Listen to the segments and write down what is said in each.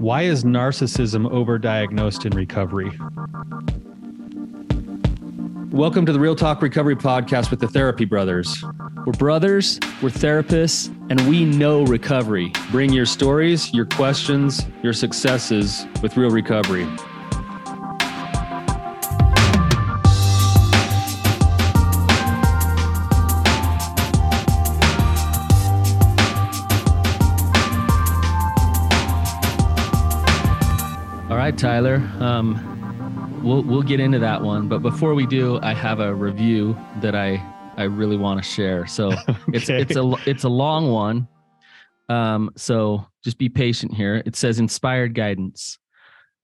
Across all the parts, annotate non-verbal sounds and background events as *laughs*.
Why is narcissism overdiagnosed in recovery? Welcome to the Real Talk Recovery Podcast with the Therapy Brothers. We're brothers, we're therapists, and we know recovery. Bring your stories, your questions, your successes with real recovery. Right, Tyler. Um, we'll we'll get into that one, but before we do, I have a review that I I really want to share. So *laughs* it's it's a it's a long one. Um, so just be patient here. It says inspired guidance.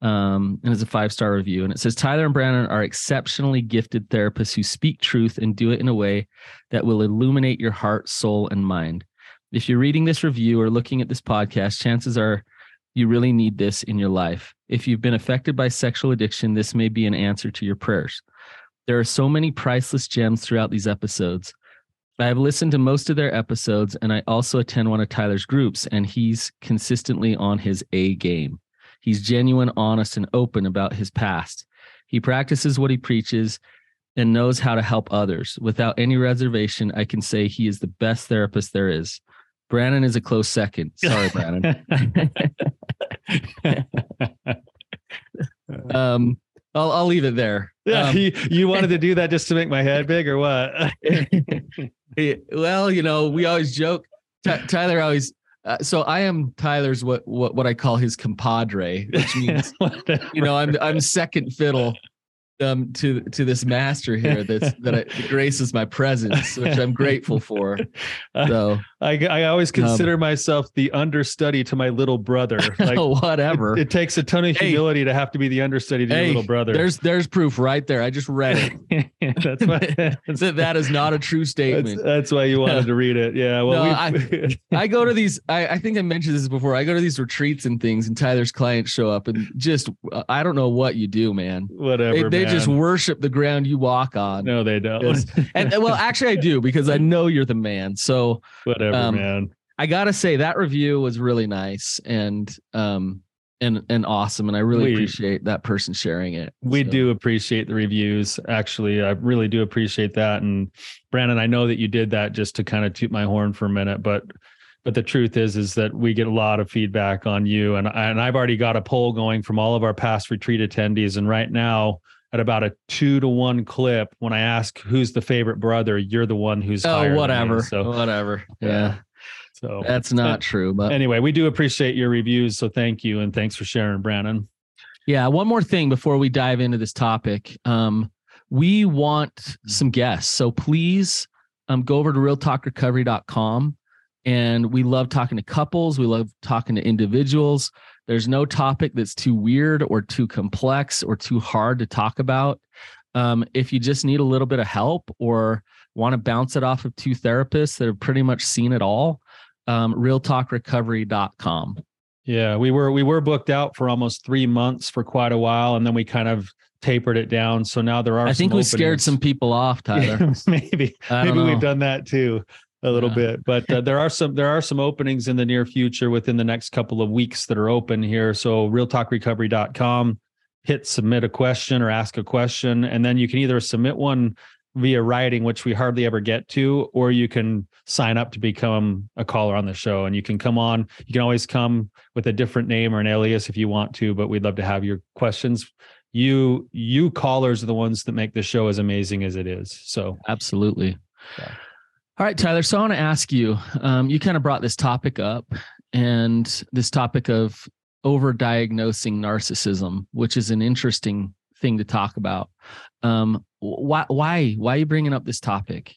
Um, and it's a five star review. And it says Tyler and Brandon are exceptionally gifted therapists who speak truth and do it in a way that will illuminate your heart, soul, and mind. If you're reading this review or looking at this podcast, chances are you really need this in your life. If you've been affected by sexual addiction, this may be an answer to your prayers. There are so many priceless gems throughout these episodes. I have listened to most of their episodes, and I also attend one of Tyler's groups, and he's consistently on his A game. He's genuine, honest, and open about his past. He practices what he preaches and knows how to help others. Without any reservation, I can say he is the best therapist there is. Brandon is a close second. Sorry, Brandon. *laughs* um, I'll I'll leave it there. Yeah, Um, *laughs* you, you wanted to do that just to make my head big or what? *laughs* Well, you know, we always joke. Ty- Tyler always. Uh, so I am Tyler's what what what I call his compadre, which means you know I'm I'm second fiddle um to to this master here that's that, I, that graces my presence, which I'm grateful for. So I, I always consider myself the understudy to my little brother. *laughs* Like whatever. it, it takes a ton of Hey. humility to have to be the understudy to your little brother. There's there's proof right there. I just read it. *laughs* that's why *laughs* that that is not a true statement. that's why you wanted to read it. Yeah. Well, No, we I go to these. I, I think I mentioned this before. I go to these retreats and things, and Tyler's clients show up, and just uh, I don't know what you do, man. whatever. They, they just worship the ground you walk on. no, they don't. And well, actually, I do because I know you're the man. So whatever, um, man. I gotta say that review was really nice and um and and awesome, and I really We- appreciate that person sharing it. We So, do appreciate the reviews. Actually, I really do appreciate that. And Brandon, I know that you did that just to kind of toot my horn for a minute, but but the truth is is that we get a lot of feedback on you and and I've already got a poll going from all of our past retreat attendees and right now at about a 2 to 1 clip when I ask who's the favorite brother, you're the one who's higher Oh, whatever. So whatever. Yeah. Yeah, so that's not true. But anyway, we do appreciate your reviews, so thank you and thanks for sharing, Brandon. Yeah, one more thing before we dive into this topic. Um, we want some guests. So please um, go over to realtalkrecovery.com. And we love talking to couples. We love talking to individuals. There's no topic that's too weird or too complex or too hard to talk about. Um, if you just need a little bit of help or want to bounce it off of two therapists that have pretty much seen it all, um, realtalkrecovery.com. Yeah, we were we were booked out for almost three months for quite a while, and then we kind of tapered it down. So now there are. I think we scared some people off, Tyler. Yeah, *laughs* maybe maybe we've done that too a little Yeah. bit, but uh, there are some there are some openings in the near future within the next couple of weeks that are open here. So realtalkrecovery.com, hit submit a question or ask a question, and then you can either submit one via writing, which we hardly ever get to, or you can sign up to become a caller on the show. And you can come on. You can always come with a different name or an alias if you want to, but we'd love to have your questions. You you callers are the ones that make the show as amazing as it is. So Absolutely. Yeah. All right, Tyler. So I want to ask you. Um, you kind of brought this topic up, and this topic of overdiagnosing narcissism, which is an interesting thing to talk about. Um, why? Why? Why are you bringing up this topic?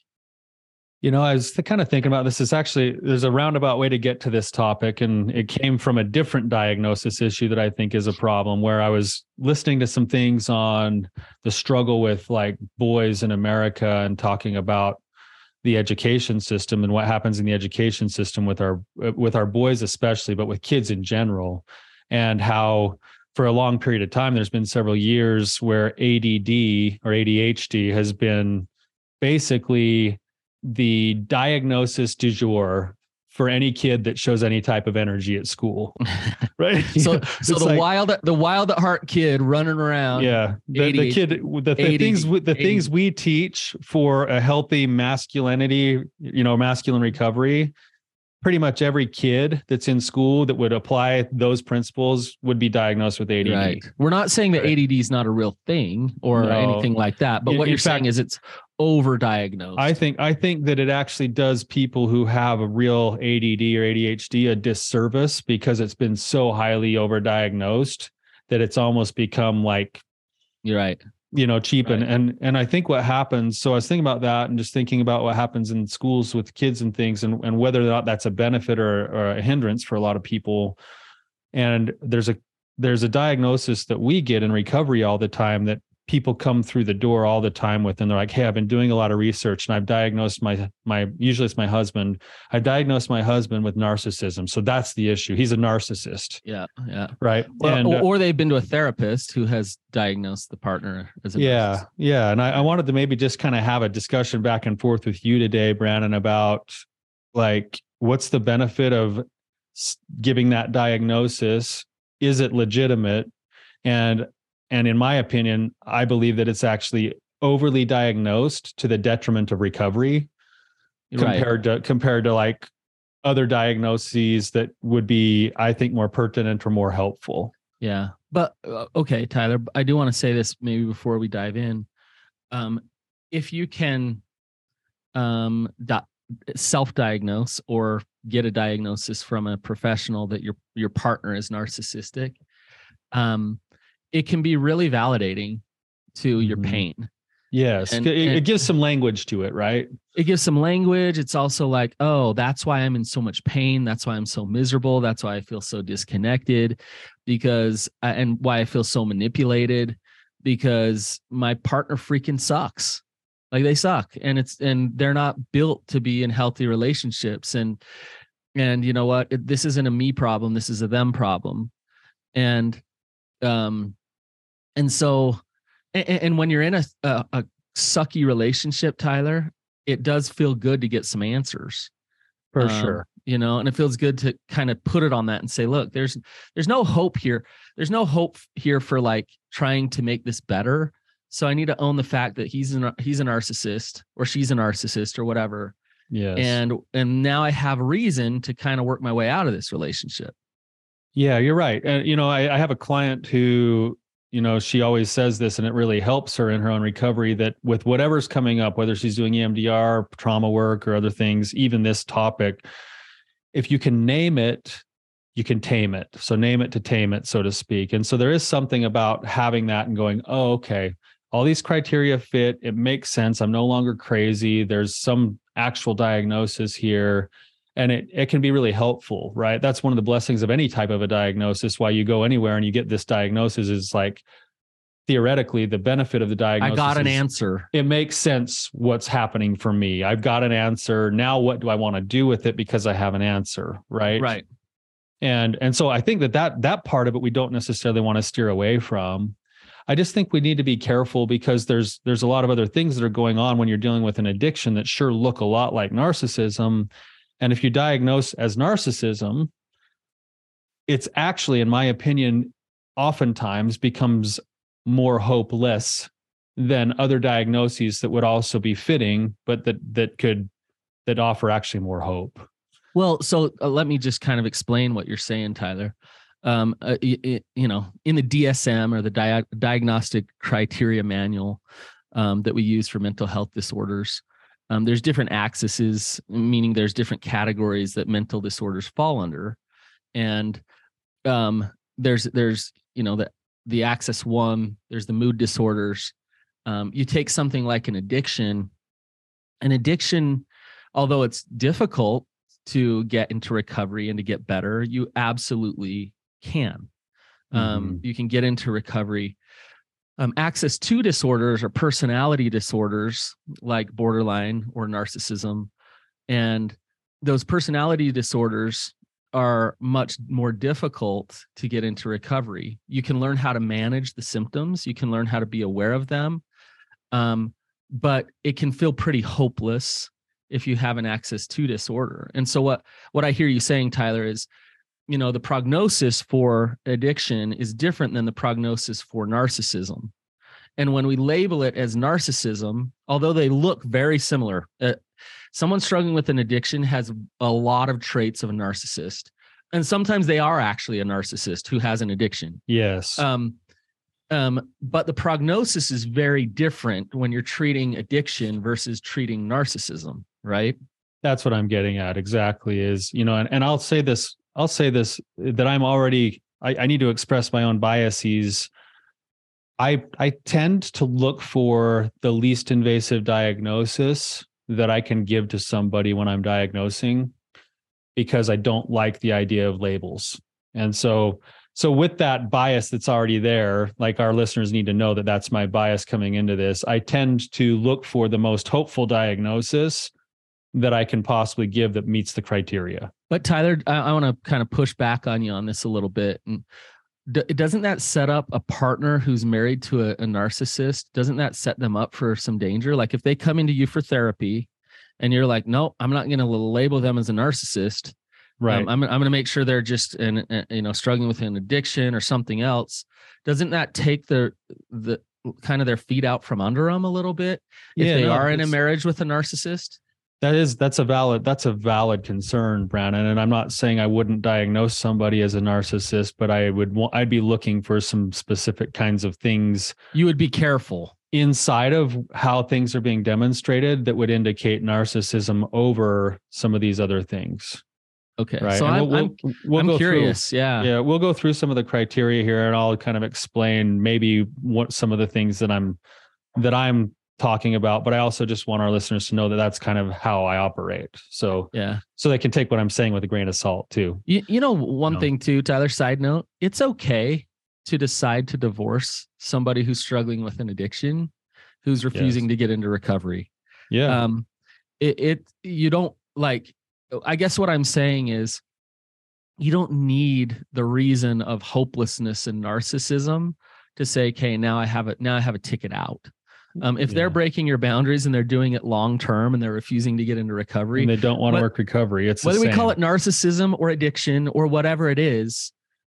You know, I was kind of thinking about this. It's actually there's a roundabout way to get to this topic, and it came from a different diagnosis issue that I think is a problem. Where I was listening to some things on the struggle with like boys in America and talking about the education system and what happens in the education system with our with our boys especially, but with kids in general, and how for a long period of time there's been several years where ADD or ADHD has been basically the diagnosis du jour for any kid that shows any type of energy at school. *laughs* Right. So, *laughs* so the like- wild, the wild at heart kid running around. yeah the, the kid the, the things we- the 80. things we teach for a healthy masculinity you know masculine recovery pretty much every kid that's in school that would apply those principles would be diagnosed with ADD Right. We're not saying that Right. ADD is not a real thing or No. anything like that, but In- what you're saying fact- is it's overdiagnosed. I think I think that it actually does people who have a real ADD or ADHD a disservice because it's been so highly overdiagnosed that it's almost become like you're right. you know cheap and and and i think what happens so i was thinking about that and just thinking about what happens in schools with kids and things and, and whether or not that's a benefit or, or a hindrance for a lot of people and there's a there's a diagnosis that we get in recovery all the time that people come through the door all the time with and they're like hey i've been doing a lot of research and i've diagnosed my my usually it's my husband. I diagnosed my husband with narcissism. So that's the issue. He's a narcissist. Yeah. Yeah. right? Well, and or, uh, or they've been to a therapist who has diagnosed the partner as a yeah narcissist. yeah and I, I wanted to maybe just kind of have a discussion back and forth with you today brandon about like what's the benefit of giving that diagnosis? Is it legitimate? And and in my opinion i believe that it's actually overly diagnosed to the detriment of recovery Right. compared to compared to like other diagnoses that would be i think more pertinent or more helpful Yeah. But uh, okay, Tyler, I do want to say this maybe before we dive in. Um, if you can um, di- self-diagnose or get a diagnosis from a professional that your your partner is narcissistic, um, it can be really validating to your Mhm. pain. yes And- it, it gives some language to it right it gives some language. It's also like, oh, that's why I'm in so much pain. That's why I'm so miserable. That's why I feel so disconnected because, uh, and why I feel so manipulated because my partner freaking sucks. Like they suck and it's, and they're not built to be in healthy relationships. And, and you know what? This isn't a me problem. This is a them problem. And, um, and so, and, and when you're in a, a, a sucky relationship, Tyler, it does feel good to get some answers. For um, sure. you know and it feels good to kind of put it on that and say look there's there's no hope here. There's no hope here for like trying to make this better. So i need to own the fact that he's an he's a narcissist or she's a narcissist or whatever. Yeah and and now i have a reason to kind of work my way out of this relationship. Yeah, you're right. And you know, I, I have a client who, you know, she always says this, and it really helps her in her own recovery. That with whatever's coming up, whether she's doing EMDR, trauma work, or other things, even this topic, if you can name it, you can tame it. So name it to tame it, so to speak. And so there is something about having that and going, oh, okay, all these criteria fit. It makes sense. I'm no longer crazy. There's some actual diagnosis here and it, it can be really helpful right? That's one of the blessings of any type of a diagnosis why you go anywhere and you get this diagnosis is like theoretically the benefit of the diagnosis i got an is answer. it makes sense what's happening for me. I've got an answer. Now what do i want to do with it because i have an answer right? Right. And and so i think that that that part of it we don't necessarily want to steer away from. I just think we need to be careful because there's there's a lot of other things that are going on when you're dealing with an addiction that sure look a lot like narcissism and if you diagnose as narcissism it's actually in my opinion oftentimes becomes more hopeless than other diagnoses that would also be fitting but that that could that offer actually more hope Well, so uh, let me just kind of explain what you're saying, Tyler. Um, uh, y- you know, in the DSM or the dia- Diagnostic Criteria Manual um, that we use for mental health disorders, um, there's different axes, meaning there's different categories that mental disorders fall under, and um, there's there's you know the the axis one, there's the mood disorders. Um, you take something like an addiction, an addiction, although it's difficult to get into recovery and to get better, you absolutely can. Um, You can get into recovery. Um, axis two disorders or personality disorders like borderline or narcissism, and those personality disorders are much more difficult to get into recovery. You can learn how to manage the symptoms, you can learn how to be aware of them, um, but it can feel pretty hopeless if you have an axis two disorder. And so what what I hear you saying Tyler is you know the prognosis for addiction is different than the prognosis for narcissism. And when we label it as narcissism, although they look very similar, uh, someone struggling with an addiction has a lot of traits of a narcissist. And sometimes they are actually a narcissist who has an addiction. Yes. Um, um, but the prognosis is very different when you're treating addiction versus treating narcissism, right? That's what I'm getting at exactly is, you know, and, and I'll say this, I'll say this that I'm already, I, I need to express my own biases. I I tend to look for the least invasive diagnosis that I can give to somebody when I'm diagnosing because I don't like the idea of labels. And so so with that bias that's already there, like our listeners need to know that that's my bias coming into this. I tend to look for the most hopeful diagnosis that I can possibly give that meets the criteria. But Tyler, I, I want to kind of push back on you on this a little bit. And d- doesn't that set up a partner who's married to a, a narcissist? Doesn't that set them up for some danger? Like if they come into you for therapy and you're like, no, I'm not going to label them as a narcissist. Right. Um, I'm I'm going to make sure they're just an, you know struggling with an addiction or something else. Doesn't that take the the kind of their feet out from under them a little bit if Yeah, they no, are in a marriage with a narcissist? That is that's a valid that's a valid concern, Brandon. And I'm not saying I wouldn't diagnose somebody as a narcissist, but I would want I'd be looking for some specific kinds of things You would be careful. inside of how things are being demonstrated that would indicate narcissism over some of these other things. Okay. Right. So And I'm, we'll, I'm, we'll, I'm go through- curious. yeah. yeah, we'll go through some of the criteria here and I'll kind of explain maybe what some of the things that I'm that I'm talking about, but I also just want our listeners to know that that's kind of how I operate. So Yeah. so they can take what I'm saying with a grain of salt too. You, you know, one No. thing too, Tyler, side note, it's okay to decide to divorce somebody who's struggling with an addiction, who's refusing to get into recovery. Yeah. Um, it, it, you don't like, I guess what I'm saying is you don't need the reason of hopelessness and narcissism to say, okay, now I have it, now I have a ticket out. Um, if Yeah. they're breaking your boundaries and they're doing it long term and they're refusing to get into recovery, and they don't want to work recovery. It's the whether we call it narcissism or addiction or whatever it is,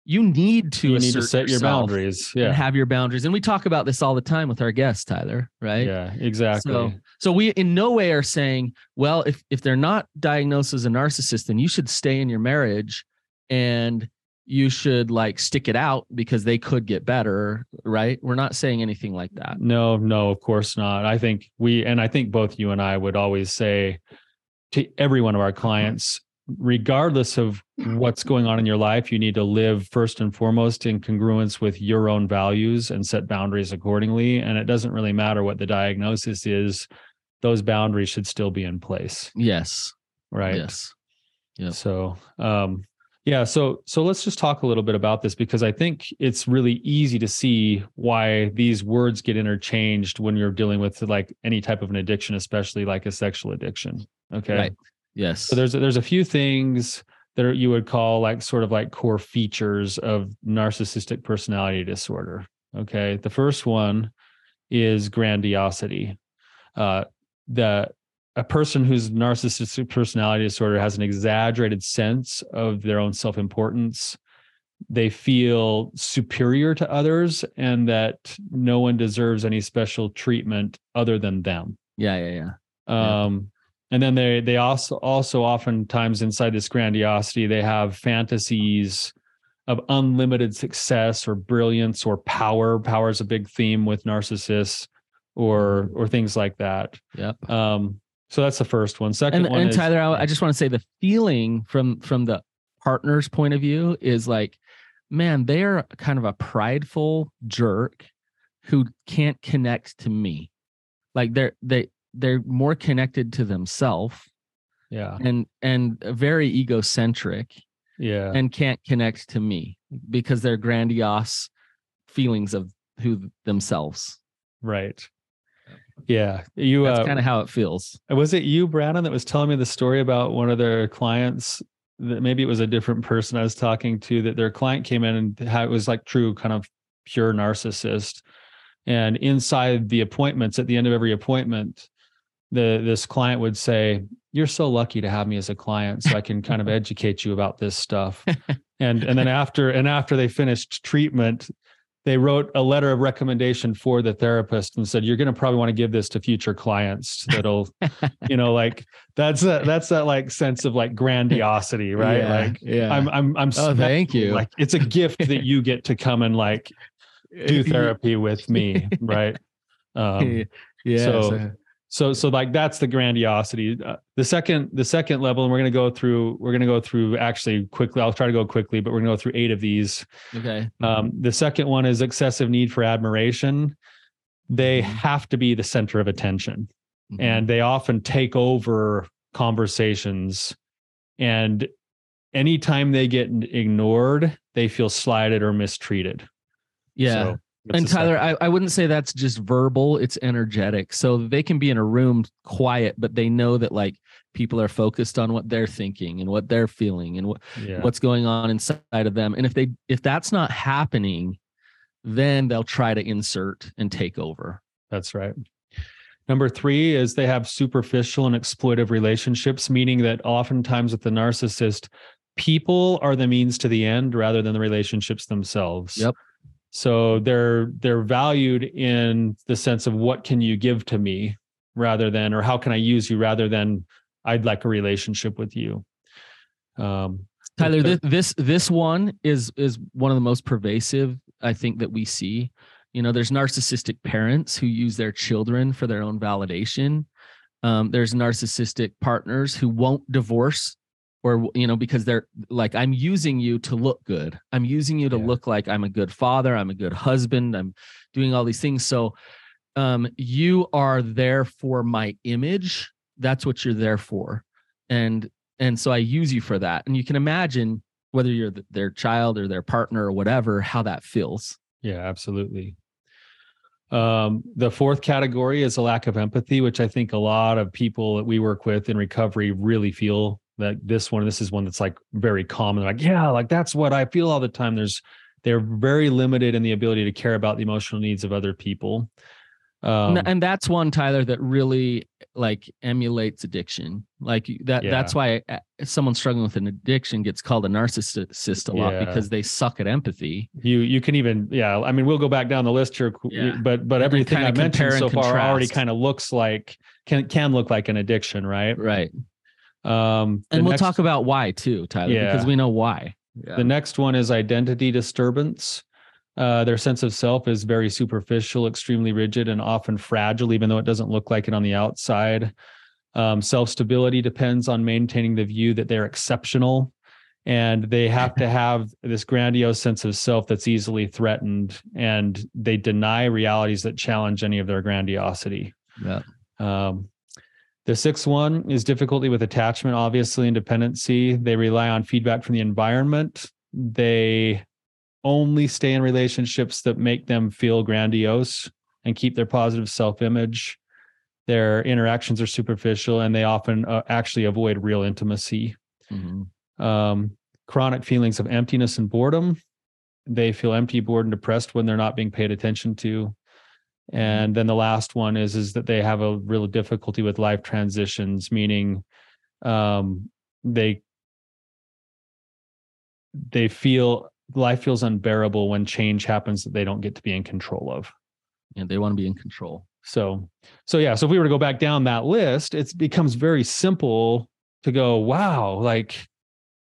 you need to you need to set your boundaries. and have your boundaries. And we talk about this all the time with our guests, Tyler, right? Yeah, exactly. So, so we in no way are saying, well, if if they're not diagnosed as a narcissist, then you should stay in your marriage and you should like stick it out because they could get better, right? We're not saying anything like that. No, no, of course not. I think we, and I think both you and I would always say to every one of our clients, regardless of what's going on in your life, you need to live first and foremost in congruence with your own values and set boundaries accordingly. And it doesn't really matter what the diagnosis is, those boundaries should still be in place. Yes. Right. Yes. Yep. So, um, yeah, so so let's just talk a little bit about this because I think it's really easy to see why these words get interchanged when you're dealing with like any type of an addiction, especially like a sexual addiction. Okay. Right. Yes. So there's there's a few things that are, you would call like sort of like core features of narcissistic personality disorder. Okay. The first one is grandiosity. Uh, the a person whose narcissistic personality disorder has an exaggerated sense of their own self-importance. They feel superior to others and that no one deserves any special treatment other than them. yeah, yeah, yeah. Yeah. Um, and then they they also also oftentimes inside this grandiosity they have fantasies of unlimited success or brilliance or power. Power is a big theme with narcissists, or or things like that. Yep. Um, so that's the first one. Second and, one and is Tyler, I, I just want to say the feeling from from the partner's point of view is like, man, they are kind of a prideful jerk who can't connect to me. Like they're they they're more connected to themselves yeah and and very egocentric yeah and can't connect to me because they're grandiose feelings of who themselves. right. Yeah, you. That's uh, kind of how it feels. Was it you, Brandon, that was telling me the story about one of their clients? That maybe it was a different person I was talking to. That their client came in and how it was like true, kind of pure narcissist. And inside the appointments, at the end of every appointment, the this client would say, "You're so lucky to have me as a client, so I can kind of *laughs* educate you about this stuff." *laughs* and and then after and after they finished treatment, they wrote a letter of recommendation for the therapist and said, "You're going to probably want to give this to future clients. *laughs* That'll, you know, like that's a, that's that like sense of like grandiosity, *laughs* right? Yeah, like, yeah. I'm I'm I'm. Oh, thank you. Like it's a gift that you get to come and like *laughs* do therapy with me, right? Um, yeah. so- so- so so like that's the grandiosity uh, the second the second level and we're going to go through we're going to go through actually quickly i'll try to go quickly but we're going to go through eight of these okay. um, the second one is excessive need for admiration they Mhm. have to be the center of attention Mhm. and they often take over conversations and anytime they get ignored they feel slighted or mistreated yeah. So and Tyler, I, I wouldn't say that's just verbal, it's energetic. So they can be in a room quiet, but they know that like people are focused on what they're thinking and what they're feeling and what, yeah. what's going on inside of them. And if they if that's not happening, then they'll try to insert and take over. That's right. Number three is they have superficial and exploitive relationships, meaning that oftentimes with the narcissist, people are the means to the end rather than the relationships themselves. Yep. So they're they're valued in the sense of what can you give to me rather than or how can I use you rather than I'd like a relationship with you. Um Tyler, this, this this one is is one of the most pervasive I think that we see. You know, there's narcissistic parents who use their children for their own validation. Um, there's narcissistic partners who won't divorce, or you know, because they're like, I'm using you to look good. I'm using you to Yeah. look like I'm a good father. I'm a good husband. I'm doing all these things. So, um, you are there for my image. That's what you're there for, and and so I use you for that. And you can imagine whether you're th- their child or their partner or whatever, how that feels. Yeah, absolutely. Um, the fourth category is a lack of empathy, which I think a lot of people that we work with in recovery really feel that this one, this is one that's like very common. Like, yeah, like that's what I feel all the time. There's they're very limited in the ability to care about the emotional needs of other people. Um, and, that's one Tyler that really like emulates addiction. Like that. Yeah. That's why uh, someone struggling with an addiction gets called a narcissist a lot Yeah. because they suck at empathy. you you can even yeah i mean we'll go back down the list here Yeah. but but everything i mentioned so far already kind of looks like can can look like an addiction right Right. Um And we'll next- talk about why too, Tyler, because we know why. Yeah. The next one is identity disturbance. Uh, their sense of self is very superficial, extremely rigid, and often fragile, even though it doesn't look like it on the outside. Um, self stability depends on maintaining the view that they're exceptional. And they have to have *laughs* this grandiose sense of self that's easily threatened, and they deny realities that challenge any of their grandiosity. yeah. Um, the sixth one is difficulty with attachment, obviously, and dependency. They rely on feedback from the environment. They only stay in relationships that make them feel grandiose and keep their positive self image. Their interactions are superficial and they often uh, actually avoid real intimacy. Mhm. Um, chronic feelings of emptiness and boredom. They feel empty, bored, and depressed when they're not being paid attention to. And then the last one is is that they have a real difficulty with life transitions, meaning um, they they feel life feels unbearable when change happens that they don't get to be in control of. And they want to be in control. So, so yeah. So if we were to go back down that list, it becomes very simple to go, wow, like,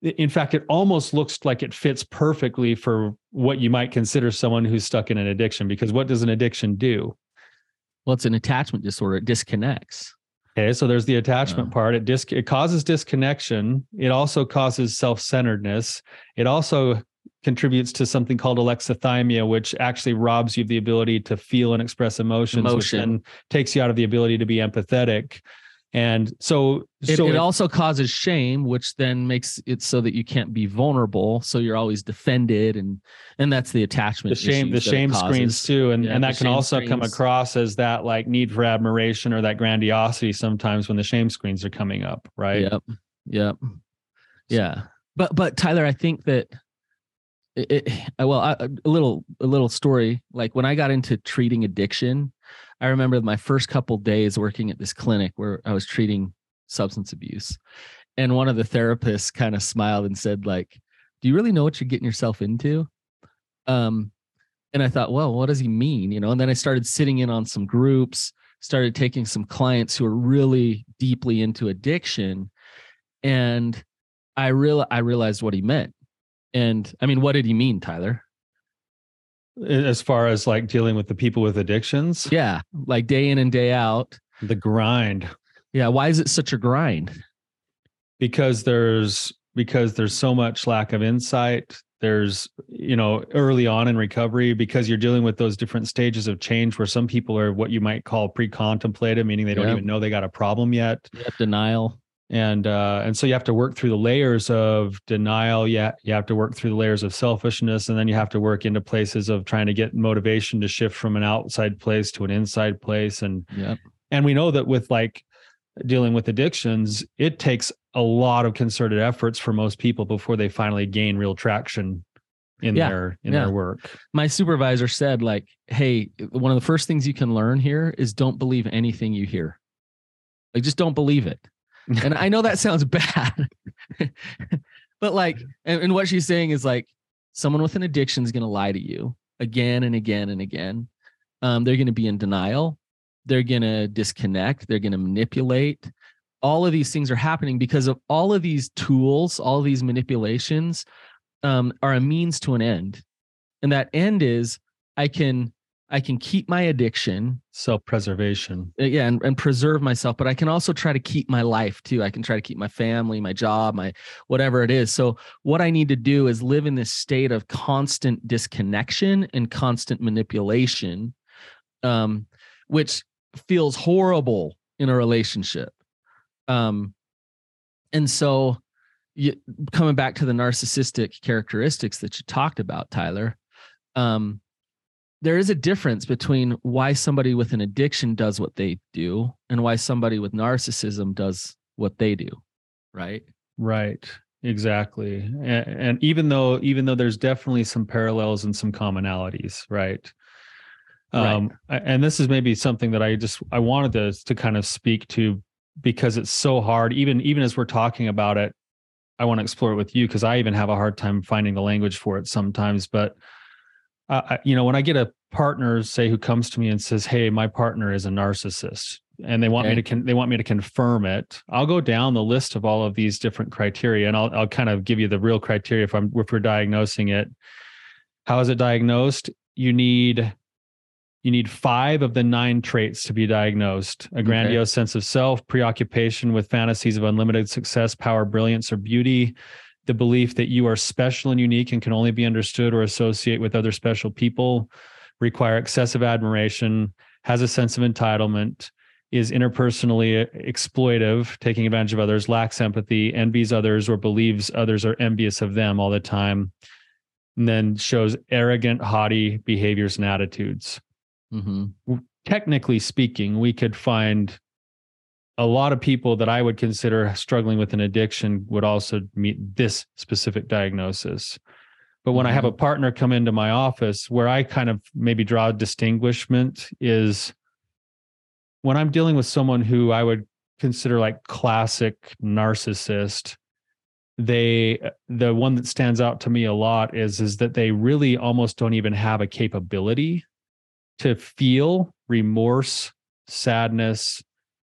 in fact, it almost looks like it fits perfectly for what you might consider someone who's stuck in an addiction. Because what does an addiction do? Well, it's an attachment disorder. It disconnects. Okay, so there's the attachment Oh. part. It dis- it causes disconnection. It also causes self-centeredness. It also contributes to something called alexithymia, which actually robs you of the ability to feel and express emotions, which Emotion. then takes you out of the ability to be empathetic. And so, It, so it also causes shame, which then makes it so that you can't be vulnerable. So you're always defended, and and that's the attachment. the shame, the it shame screens too, and Yeah, and that can also come across as that like need for admiration or that grandiosity sometimes when the shame screens are coming up, right? Yep. Yep. Yeah. But but Tyler, I think that it, it well I- a little a little story like when I got into treating addiction, I remember my first couple days working at this clinic where I was treating substance abuse. And one of the therapists kind of smiled and said, like, do you really know what you're getting yourself into? Um, and I thought, well, what does he mean? You know, and then I started sitting in on some groups, started taking some clients who are really deeply into addiction. And I real I realized what he meant. And I mean, what did he mean, Tyler? As far as like dealing with the people with addictions? Yeah, like day in and day out. The grind. Yeah, why is it such a grind? Because there's because there's so much lack of insight there's you know early on in recovery because you're dealing with those different stages of change where some people are what you might call pre-contemplative meaning they don't yep. even know they got a problem yet yep, denial and uh, and so you have to work through the layers of denial yeah you have to work through the layers of selfishness and then you have to work into places of trying to get motivation to shift from an outside place to an inside place and yeah and we know that with like dealing with addictions, it takes a lot of concerted efforts for most people before they finally gain real traction in yeah, their in yeah. their work. My supervisor said like, "Hey, one of the first things you can learn here is don't believe anything you hear. Like just don't believe it." And I know that sounds bad. *laughs* but like and, and what she's saying is like someone with an addiction is going to lie to you again and again and again. Um, they're going to be in denial they're going to disconnect, they're going to manipulate. All of these things are happening because of all of these tools, all these manipulations um, are a means to an end. And that end is I can I can keep my addiction, self-preservation. Uh, yeah, and, and preserve myself, but I can also try to keep my life too. I can try to keep my family, my job, my whatever it is. So what I need to do is live in this state of constant disconnection and constant manipulation. Um, which feels horrible in a relationship. Um, and so, you, coming back to the narcissistic characteristics that you talked about, Tyler, um, there is a difference between why somebody with an addiction does what they do and why somebody with narcissism does what they do, right? Right. Exactly. And, and even though even though there's definitely some parallels and some commonalities, right? um right. and this is maybe something that i just i wanted to to kind of speak to because it's so hard even even as we're talking about it i want to explore it with you because i even have a hard time finding the language for it sometimes but uh, you know when i get a partner say who comes to me and says hey my partner is a narcissist and they want okay. me to con- they want me to confirm it i'll go down the list of all of these different criteria and i'll, I'll kind of give you the real criteria if i'm if we're diagnosing it how is it diagnosed you need you need five of the nine traits to be diagnosed a grandiose okay. sense of self, preoccupation with fantasies of unlimited success, power, brilliance, or beauty, the belief that you are special and unique and can only be understood or associate with other special people, require excessive admiration, has a sense of entitlement, is interpersonally exploitive, taking advantage of others, lacks empathy, envies others, or believes others are envious of them all the time, and then shows arrogant, haughty behaviors and attitudes. Mm-hmm. Technically speaking, we could find a lot of people that I would consider struggling with an addiction would also meet this specific diagnosis. But when. I have a mm-hmm. partner come into my office, where I kind of maybe draw a distinguishment is when I'm dealing with someone who I would consider like classic narcissist, they the one that stands out to me a lot is is that they really almost don't even have a capability to feel remorse, sadness,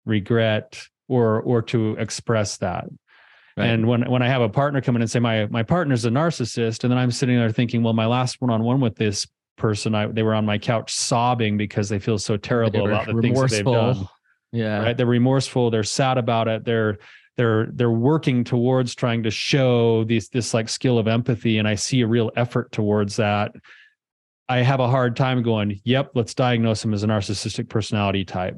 regret, or or to express that. Right. And when when I have a partner come in and say my my partner's a narcissist, and then I'm sitting there thinking, well, my last one on one with this person, I they were on my couch sobbing because they feel so terrible about the things that they've done. Yeah, right. They're remorseful. They're sad about it. They're they're they're working towards trying to show these this like skill of empathy, and I see a real effort towards that. I have a hard time going, yep, let's diagnose him as a narcissistic personality type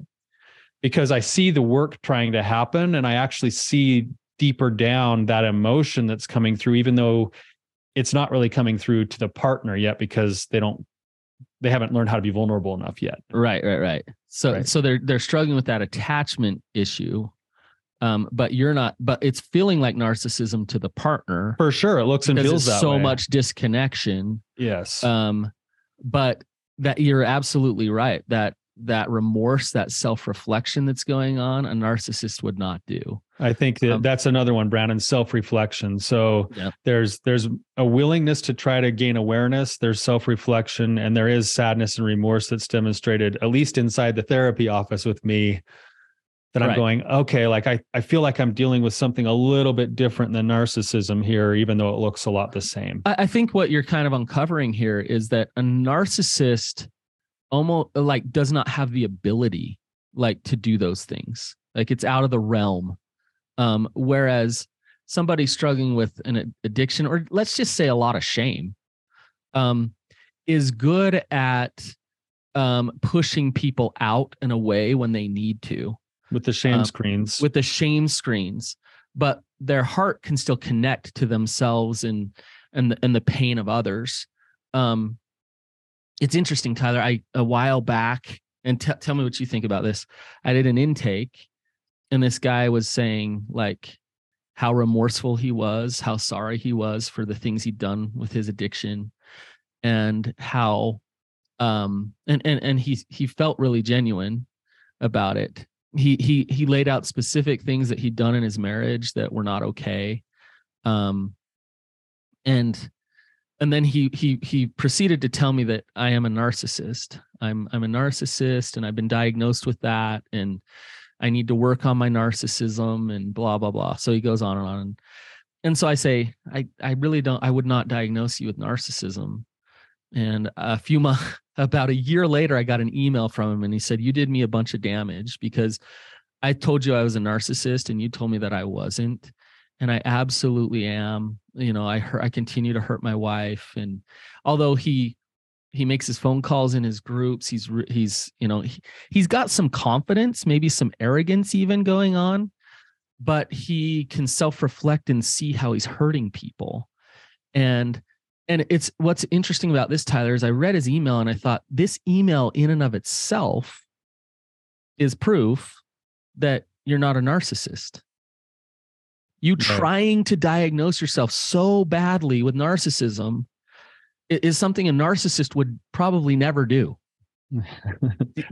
because I see the work trying to happen and I actually see deeper down that emotion that's coming through, even though it's not really coming through to the partner yet because they don't they haven't learned how to be vulnerable enough yet. Right, right, right. So right. so they're they're struggling with that attachment issue. Um, but you're not, but it's feeling like narcissism to the partner. For sure. It looks and feels that so way. much disconnection. Yes. Um, but that you're absolutely right that that remorse, that self reflection that's going on, a narcissist would not do. I think that um, that's another one, Brandon, self-reflection. So yeah. there's there's a willingness to try to gain awareness, there's self-reflection, and there is sadness and remorse that's demonstrated, at least inside the therapy office with me. That I'm going, okay, like I, I feel like I'm dealing with something a little bit different than narcissism here, even though it looks a lot the same. I, I think what you're kind of uncovering here is that a narcissist almost like does not have the ability like to do those things. Like it's out of the realm um, whereas somebody struggling with an addiction, or let's just say a lot of shame, um, is good at um, pushing people out and away when they need to. With the shame um, screens. With the shame screens. But their heart can still connect to themselves and and the, and the pain of others. Um, it's interesting, Tyler. I a while back, and t- tell me what you think about this. I did an intake and this guy was saying like how remorseful he was, how sorry he was for the things he'd done with his addiction, and how um and and and he he felt really genuine about it. He he he laid out specific things that he'd done in his marriage that were not okay. Um and and then he he he proceeded to tell me that I am a narcissist. I'm I'm a narcissist and I've been diagnosed with that and I need to work on my narcissism and blah blah blah. So he goes on and on. And so I say, I I really don't I would not diagnose you with narcissism. And a few months *laughs* about a year later I got an email from him and he said, "You did me a bunch of damage because I told you I was a narcissist and you told me that I wasn't." And I absolutely am. You know, I hurt, I continue to hurt my wife and although he he makes his phone calls in his groups he's he's you know he, he's got some confidence maybe some arrogance even going on but he can self-reflect and see how he's hurting people and and it's what's interesting about this tyler is i read his email and i thought this email in and of itself is proof that you're not a narcissist you right. trying to diagnose yourself so badly with narcissism is something a narcissist would probably never do. *laughs* do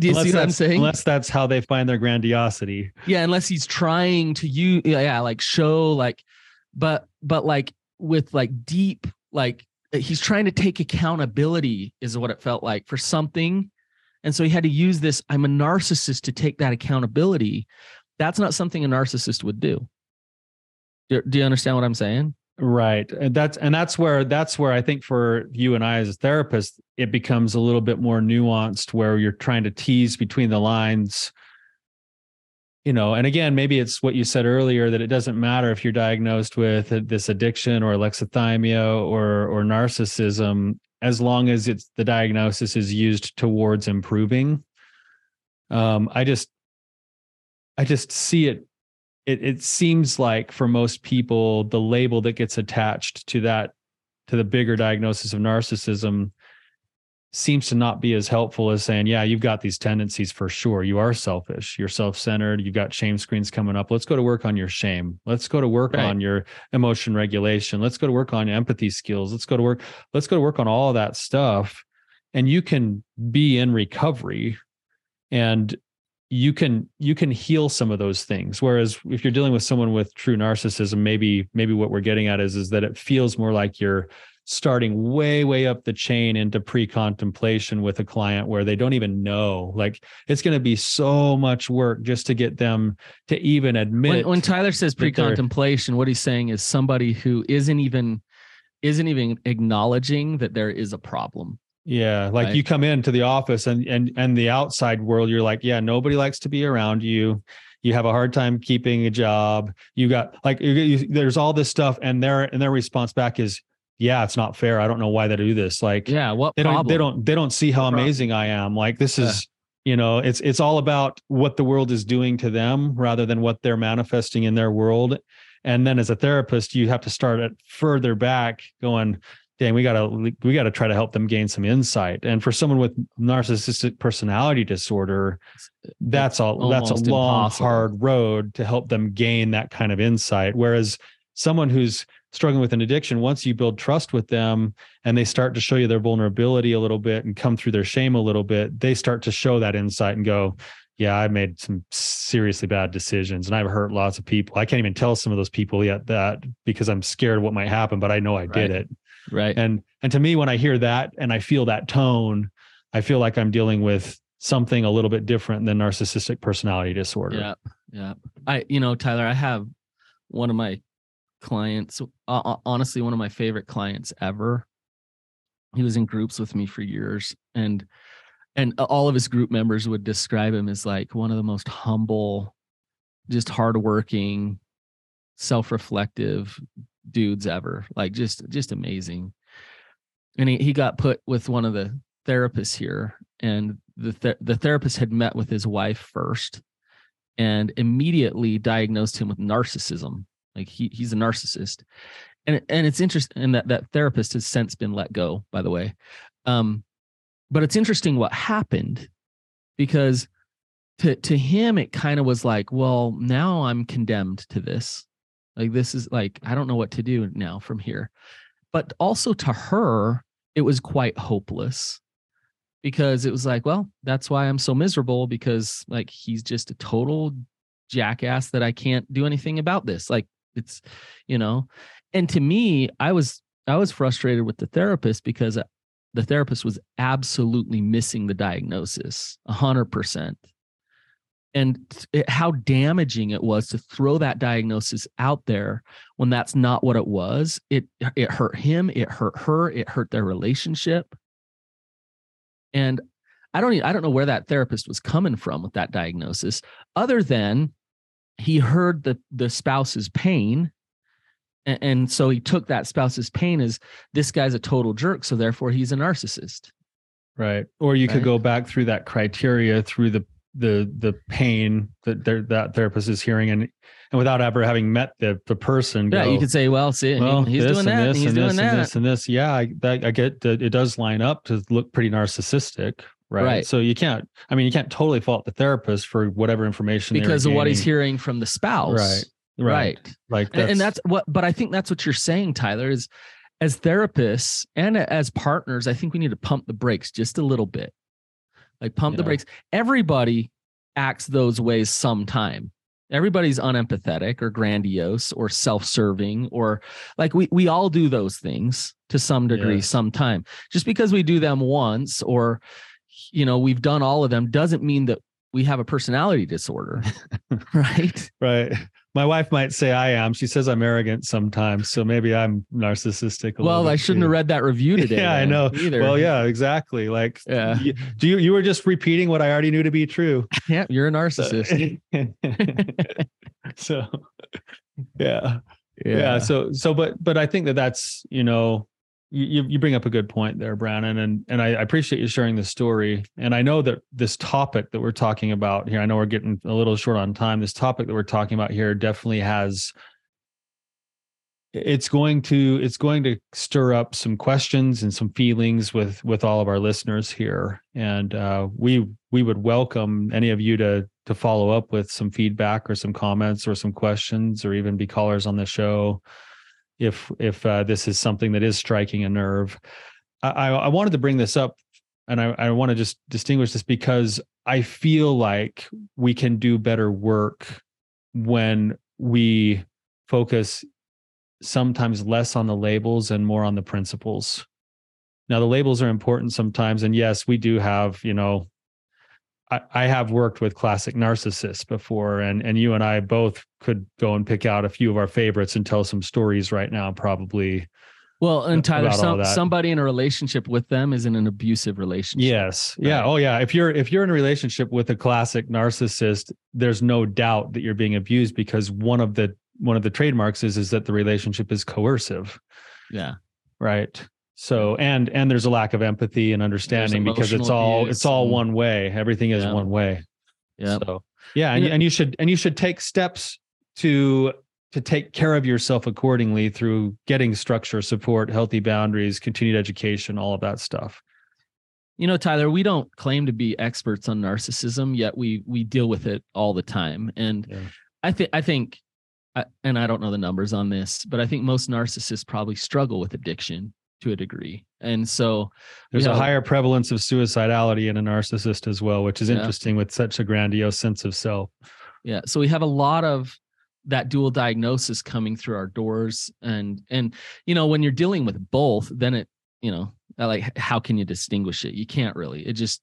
you unless see what I'm saying? Unless that's how they find their grandiosity. Yeah, unless he's trying to use yeah, like show like but but like with like deep like he's trying to take accountability is what it felt like for something. And so he had to use this I'm a narcissist to take that accountability. That's not something a narcissist would do. Do, do you understand what I'm saying? Right. And that's and that's where that's where I think for you and I as a therapist, it becomes a little bit more nuanced where you're trying to tease between the lines. You know, and again, maybe it's what you said earlier that it doesn't matter if you're diagnosed with this addiction or alexithymia or or narcissism, as long as it's the diagnosis is used towards improving. Um, I just I just see it it, it seems like for most people the label that gets attached to that to the bigger diagnosis of narcissism seems to not be as helpful as saying yeah you've got these tendencies for sure. You are selfish. You're self-centered. You've got shame screens coming up. Let's go to work on your shame. Let's go to work right. on your emotion regulation. Let's go to work on your empathy skills. Let's go to work let's go to work on all that stuff. And you can be in recovery and you can you can heal some of those things. Whereas if you're dealing with someone with true narcissism maybe maybe what we're getting at is is that it feels more like you're starting way way up the chain into pre-contemplation with a client where they don't even know. Like it's going to be so much work just to get them to even admit when, when tyler says pre-contemplation what he's saying is somebody who isn't even isn't even acknowledging that there is a problem yeah, like right? you come into the office and and and the outside world, you're like, yeah, nobody likes to be around you. You have a hard time keeping a job. You got like you, you, there's all this stuff, and their and their response back is, yeah, it's not fair. I don't know why they do this. Like, yeah, what they don't they don't they don't see how amazing I am. Like this is. You know, it's it's all about what the world is doing to them rather than what they're manifesting in their world. And then as a therapist, you have to start at further back going, dang, we gotta we gotta try to help them gain some insight. And for someone with narcissistic personality disorder, that's a that's a long, impossible. hard road to help them gain that kind of insight. Whereas someone who's struggling with an addiction, once you build trust with them and they start to show you their vulnerability a little bit and come through their shame a little bit, they start to show that insight and go, yeah, I made some seriously bad decisions and I've hurt lots of people. I can't even tell some of those people yet that because I'm scared of what might happen, but I know I right. did it. Right. And and to me, when I hear that and I feel that tone, I feel like I'm dealing with something a little bit different than narcissistic personality disorder. Yeah. Yeah. I, you know, Tyler, I have one of my clients, uh, honestly, one of my favorite clients ever. He was in groups with me for years and and all of his group members would describe him as like one of the most humble, just hardworking, self-reflective dudes ever. Like just just amazing. And he, he got put with one of the therapists here and the th- the therapist had met with his wife first and immediately diagnosed him with narcissism like he he's a narcissist and and it's interesting and that that therapist has since been let go by the way um but it's interesting what happened because to to him it kind of was like well now i'm condemned to this like this is like i don't know what to do now from here but also to her it was quite hopeless because it was like, well, that's why I'm so miserable because like he's just a total jackass that I can't do anything about this. Like it's, you know, and to me, I was I was frustrated with the therapist because uh, the therapist was absolutely missing the diagnosis, a hundred percent. And it, how damaging it was to throw that diagnosis out there when that's not what it was. It it hurt him, it hurt her, it hurt their relationship and I don't even, I don't know where that therapist was coming from with that diagnosis, other than he heard the the spouse's pain. And, and so he took that spouse's pain as this guy's a total jerk. So therefore he's a narcissist. Right. Or you right? could go back through that criteria through the the the pain that that therapist is hearing and and without ever having met the the person yeah you could say well see well, he's doing that and he's and doing this that and this and this yeah I, that, I get that it does line up to look pretty narcissistic right? right? So you can't, I mean, you can't totally fault the therapist for whatever information because of what he's hearing from the spouse, right? Right. right. Like, that's, and that's what, but I think that's what you're saying, Tyler, is as therapists and as partners, I think we need to pump the brakes just a little bit. Like pump yeah. the brakes. Everybody acts those ways sometime. Everybody's unempathetic or grandiose or self-serving or like we we all do those things to some degree sometime. Just because we do them once or you know we've done all of them doesn't mean that we have a personality disorder *laughs* *laughs* right right my wife might say i am. She says i'm arrogant sometimes so maybe i'm narcissistic well i shouldn't too. have read that review *laughs* today yeah i know. either. Well yeah exactly. Like yeah. you, do you you were just repeating what i already knew to be true. *laughs* Yeah you're a narcissist. *laughs* So yeah. yeah. Yeah so so but but i think that that's you know you, you bring up a good point there, Brandon, and and I, appreciate you sharing the story. And I know that this topic that we're talking about here, I know we're getting a little short on time. This topic that we're talking about here definitely has it's going to it's going to stir up some questions and some feelings with with all of our listeners here and uh, we we would welcome any of you to to follow up with some feedback or some comments or some questions or even be callers on the show if if uh, this is something that is striking a nerve. I, I wanted to bring this up, and I, I want to just distinguish this because I feel like we can do better work when we focus sometimes less on the labels and more on the principles. Now the labels are important sometimes, and yes, we do have you know I, I have worked with classic narcissists before, and and you and I both could go and pick out a few of our favorites and tell some stories right now, probably. Well, and Tyler, some, somebody in a relationship with them is in an abusive relationship. Yes. Right? Yeah. Oh, yeah. If you're if you're in a relationship with a classic narcissist, there's no doubt that you're being abused because one of the one of the trademarks is is that the relationship is coercive. Yeah. Right. So and and there's a lack of empathy and understanding because it's all it's all one way. Everything is yeah. one way. Yeah. So yeah, and, and you should and you should take steps to to take care of yourself accordingly through getting structure, support, healthy boundaries, continued education, all of that stuff. You know, Tyler, we don't claim to be experts on narcissism, yet we we deal with it all the time. And yeah. I think I think I, and I don't know the numbers on this, but I think most narcissists probably struggle with addiction to a degree. And so there's have, a higher prevalence of suicidality in a narcissist as well, which is yeah. interesting with such a grandiose sense of self. Yeah. So we have a lot of that dual diagnosis coming through our doors and and you know when you're dealing with both then it you know like how can you distinguish it you can't really it just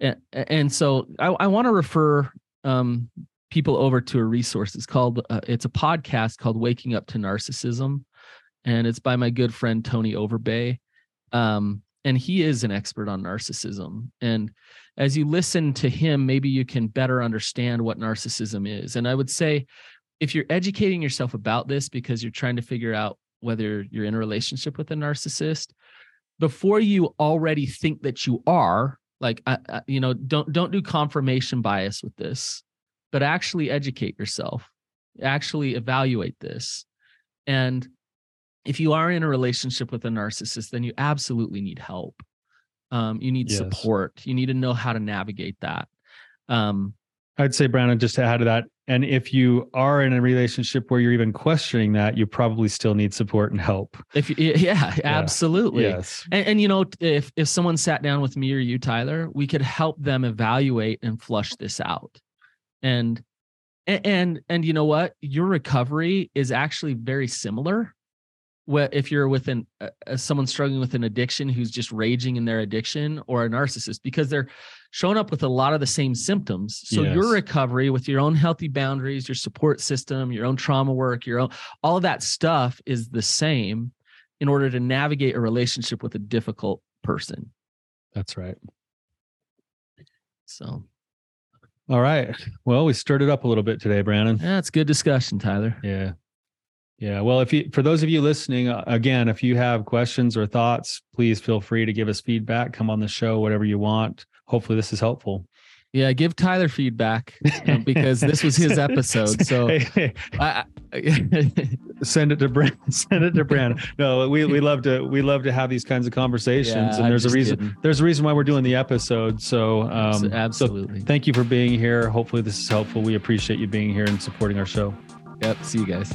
and, and so i, I want to refer um people over to a resource it's called uh, it's a podcast called waking up to narcissism and it's by my good friend Tony Overbay. Um, and he is an expert on narcissism. And as you listen to him, maybe you can better understand what narcissism is. And I would say, if you're educating yourself about this because you're trying to figure out whether you're in a relationship with a narcissist, before you already think that you are, like, you know, don't don't do confirmation bias with this, but actually educate yourself, actually evaluate this, and if you are in a relationship with a narcissist, then you absolutely need help. Um, you need yes. support. You need to know how to navigate that. Um, I'd say, Brandon, just to add to that, and if you are in a relationship where you're even questioning that, you probably still need support and help. If yeah, *laughs* yeah. absolutely. Yes. And, and, you know, if if someone sat down with me or you, Tyler, we could help them evaluate and flush this out. And and and you know what? Your recovery is actually very similar if you're with an uh, someone struggling with an addiction who's just raging in their addiction or a narcissist because they're showing up with a lot of the same symptoms. So yes. your recovery with your own healthy boundaries your support system your own trauma work your own all of that stuff is the same in order to navigate a relationship with a difficult person. That's right. So. All right. Well we stirred it up a little bit today brandon. Yeah it's good discussion tyler. Yeah yeah. Well, if you, for those of you listening, uh, again, if you have questions or thoughts, please feel free to give us feedback, come on the show, whatever you want. Hopefully, this is helpful. Yeah, give Tyler feedback um, because this was his episode. So *laughs* I, *laughs* send it to Brandon. *laughs* Send it to Brandon. No, we, we love to we love to have these kinds of conversations, yeah, and there's a reason. Kidding. There's a reason why we're doing the episode. So um, absolutely. So thank you for being here. Hopefully, this is helpful. We appreciate you being here and supporting our show. Yep. See you guys.